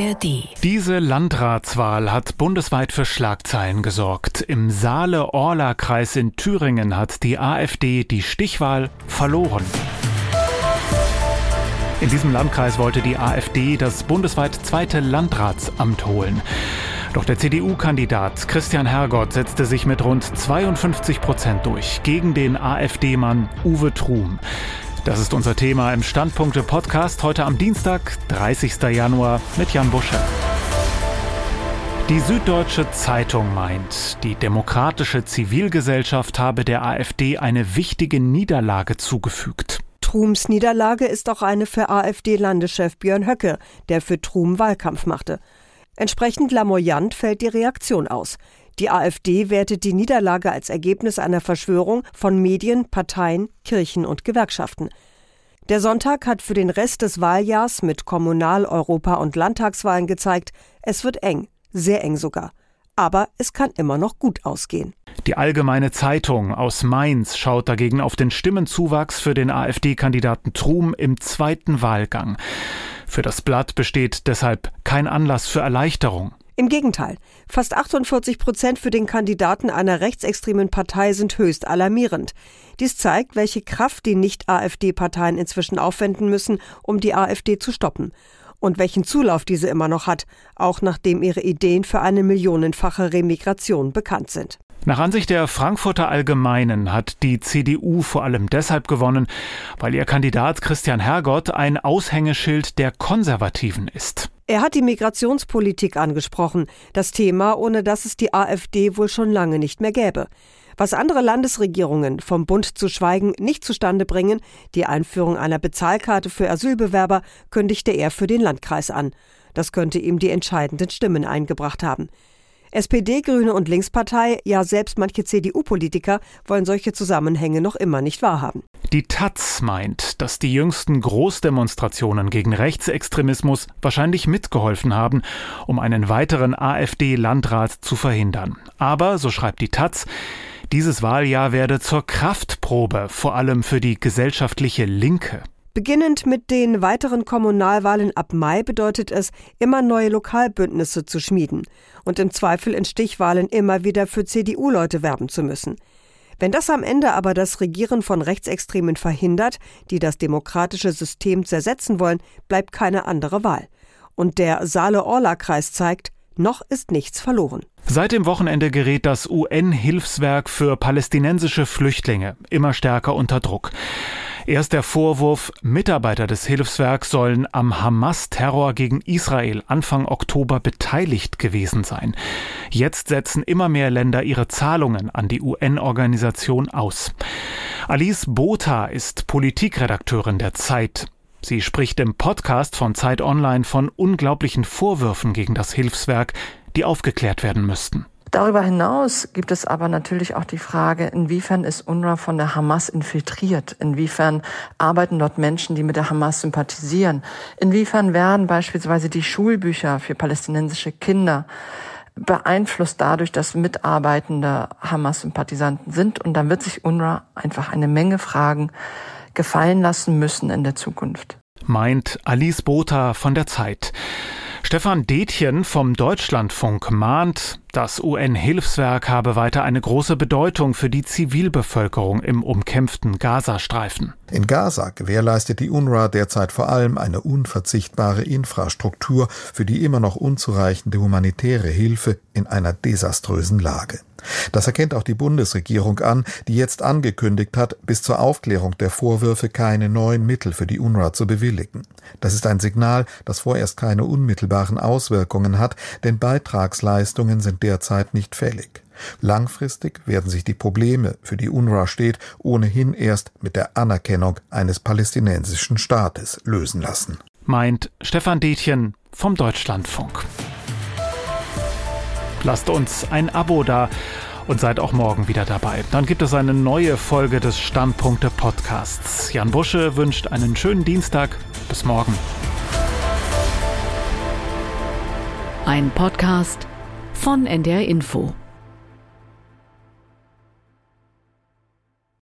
ARD. Diese Landratswahl hat bundesweit für Schlagzeilen gesorgt. Im Saale-Orla-Kreis in Thüringen hat die AfD die Stichwahl verloren. In diesem Landkreis wollte die AfD das bundesweit zweite Landratsamt holen. Doch der CDU-Kandidat Christian Hergott setzte sich mit rund 52 Prozent durch gegen den AfD-Mann Uwe Trum. Das ist unser Thema im Standpunkte-Podcast heute am Dienstag, 30. Januar mit Jan Busche. Die Süddeutsche Zeitung meint, die demokratische Zivilgesellschaft habe der AfD eine wichtige Niederlage zugefügt. Trums Niederlage ist auch eine für AfD-Landeschef Björn Höcke, der für Trum Wahlkampf machte. Entsprechend lamoyant fällt die Reaktion aus. Die AfD wertet die Niederlage als Ergebnis einer Verschwörung von Medien, Parteien, Kirchen und Gewerkschaften. Der Sonntag hat für den Rest des Wahljahrs mit Kommunal-, Europa- und Landtagswahlen gezeigt, es wird eng, sehr eng sogar. Aber es kann immer noch gut ausgehen. Die Allgemeine Zeitung aus Mainz schaut dagegen auf den Stimmenzuwachs für den AfD-Kandidaten Trum im zweiten Wahlgang. Für das Blatt besteht deshalb kein Anlass für Erleichterung. Im Gegenteil, fast 48 Prozent für den Kandidaten einer rechtsextremen Partei sind höchst alarmierend. Dies zeigt, welche Kraft die Nicht-AfD-Parteien inzwischen aufwenden müssen, um die AfD zu stoppen. Und welchen Zulauf diese immer noch hat, auch nachdem ihre Ideen für eine millionenfache Remigration bekannt sind. Nach Ansicht der Frankfurter Allgemeinen hat die CDU vor allem deshalb gewonnen, weil ihr Kandidat Christian Hergott ein Aushängeschild der Konservativen ist. Er hat die Migrationspolitik angesprochen, das Thema, ohne das es die AfD wohl schon lange nicht mehr gäbe. Was andere Landesregierungen, vom Bund zu schweigen, nicht zustande bringen, die Einführung einer Bezahlkarte für Asylbewerber, kündigte er für den Landkreis an. Das könnte ihm die entscheidenden Stimmen eingebracht haben. SPD, Grüne und Linkspartei, ja selbst manche CDU-Politiker wollen solche Zusammenhänge noch immer nicht wahrhaben. Die Taz meint, dass die jüngsten Großdemonstrationen gegen Rechtsextremismus wahrscheinlich mitgeholfen haben, um einen weiteren AfD-Landrat zu verhindern. Aber, so schreibt die Taz, dieses Wahljahr werde zur Kraftprobe, vor allem für die gesellschaftliche Linke. Beginnend mit den weiteren Kommunalwahlen ab Mai bedeutet es, immer neue Lokalbündnisse zu schmieden und im Zweifel in Stichwahlen immer wieder für CDU-Leute werben zu müssen. Wenn das am Ende aber das Regieren von Rechtsextremen verhindert, die das demokratische System zersetzen wollen, bleibt keine andere Wahl. Und der Saale-Orla-Kreis zeigt, noch ist nichts verloren. Seit dem Wochenende gerät das UN-Hilfswerk für palästinensische Flüchtlinge immer stärker unter Druck. Erst der Vorwurf, Mitarbeiter des Hilfswerks sollen am Hamas-Terror gegen Israel Anfang Oktober beteiligt gewesen sein. Jetzt setzen immer mehr Länder ihre Zahlungen an die UN-Organisation aus. Alice Botha ist Politikredakteurin der Zeit. Sie spricht im Podcast von Zeit Online von unglaublichen Vorwürfen gegen das Hilfswerk, die aufgeklärt werden müssten. Darüber hinaus gibt es aber natürlich auch die Frage, inwiefern ist UNRWA von der Hamas infiltriert? Inwiefern arbeiten dort Menschen, die mit der Hamas sympathisieren? Inwiefern werden beispielsweise die Schulbücher für palästinensische Kinder beeinflusst dadurch, dass mitarbeitende Hamas-Sympathisanten sind? Und dann wird sich UNRWA einfach eine Menge Fragen gefallen lassen müssen in der Zukunft. Meint Alice Botha von der Zeit. Stefan Detjen vom Deutschlandfunk mahnt, das UN-Hilfswerk habe weiter eine große Bedeutung für die Zivilbevölkerung im umkämpften Gazastreifen. In Gaza gewährleistet die UNRWA derzeit vor allem eine unverzichtbare Infrastruktur für die immer noch unzureichende humanitäre Hilfe in einer desaströsen Lage. Das erkennt auch die Bundesregierung an, die jetzt angekündigt hat, bis zur Aufklärung der Vorwürfe keine neuen Mittel für die UNRWA zu bewilligen. Das ist ein Signal, das vorerst keine unmittelbaren Auswirkungen hat, denn Beitragsleistungen sind derzeit nicht fällig. Langfristig werden sich die Probleme, für die UNRWA steht, ohnehin erst mit der Anerkennung eines palästinensischen Staates lösen lassen. Meint Stefan Detjen vom Deutschlandfunk. Lasst uns ein Abo da und seid auch morgen wieder dabei. Dann gibt es eine neue Folge des Standpunkte Podcasts. Jan Busche wünscht einen schönen Dienstag. Bis morgen. Ein Podcast von NDR Info.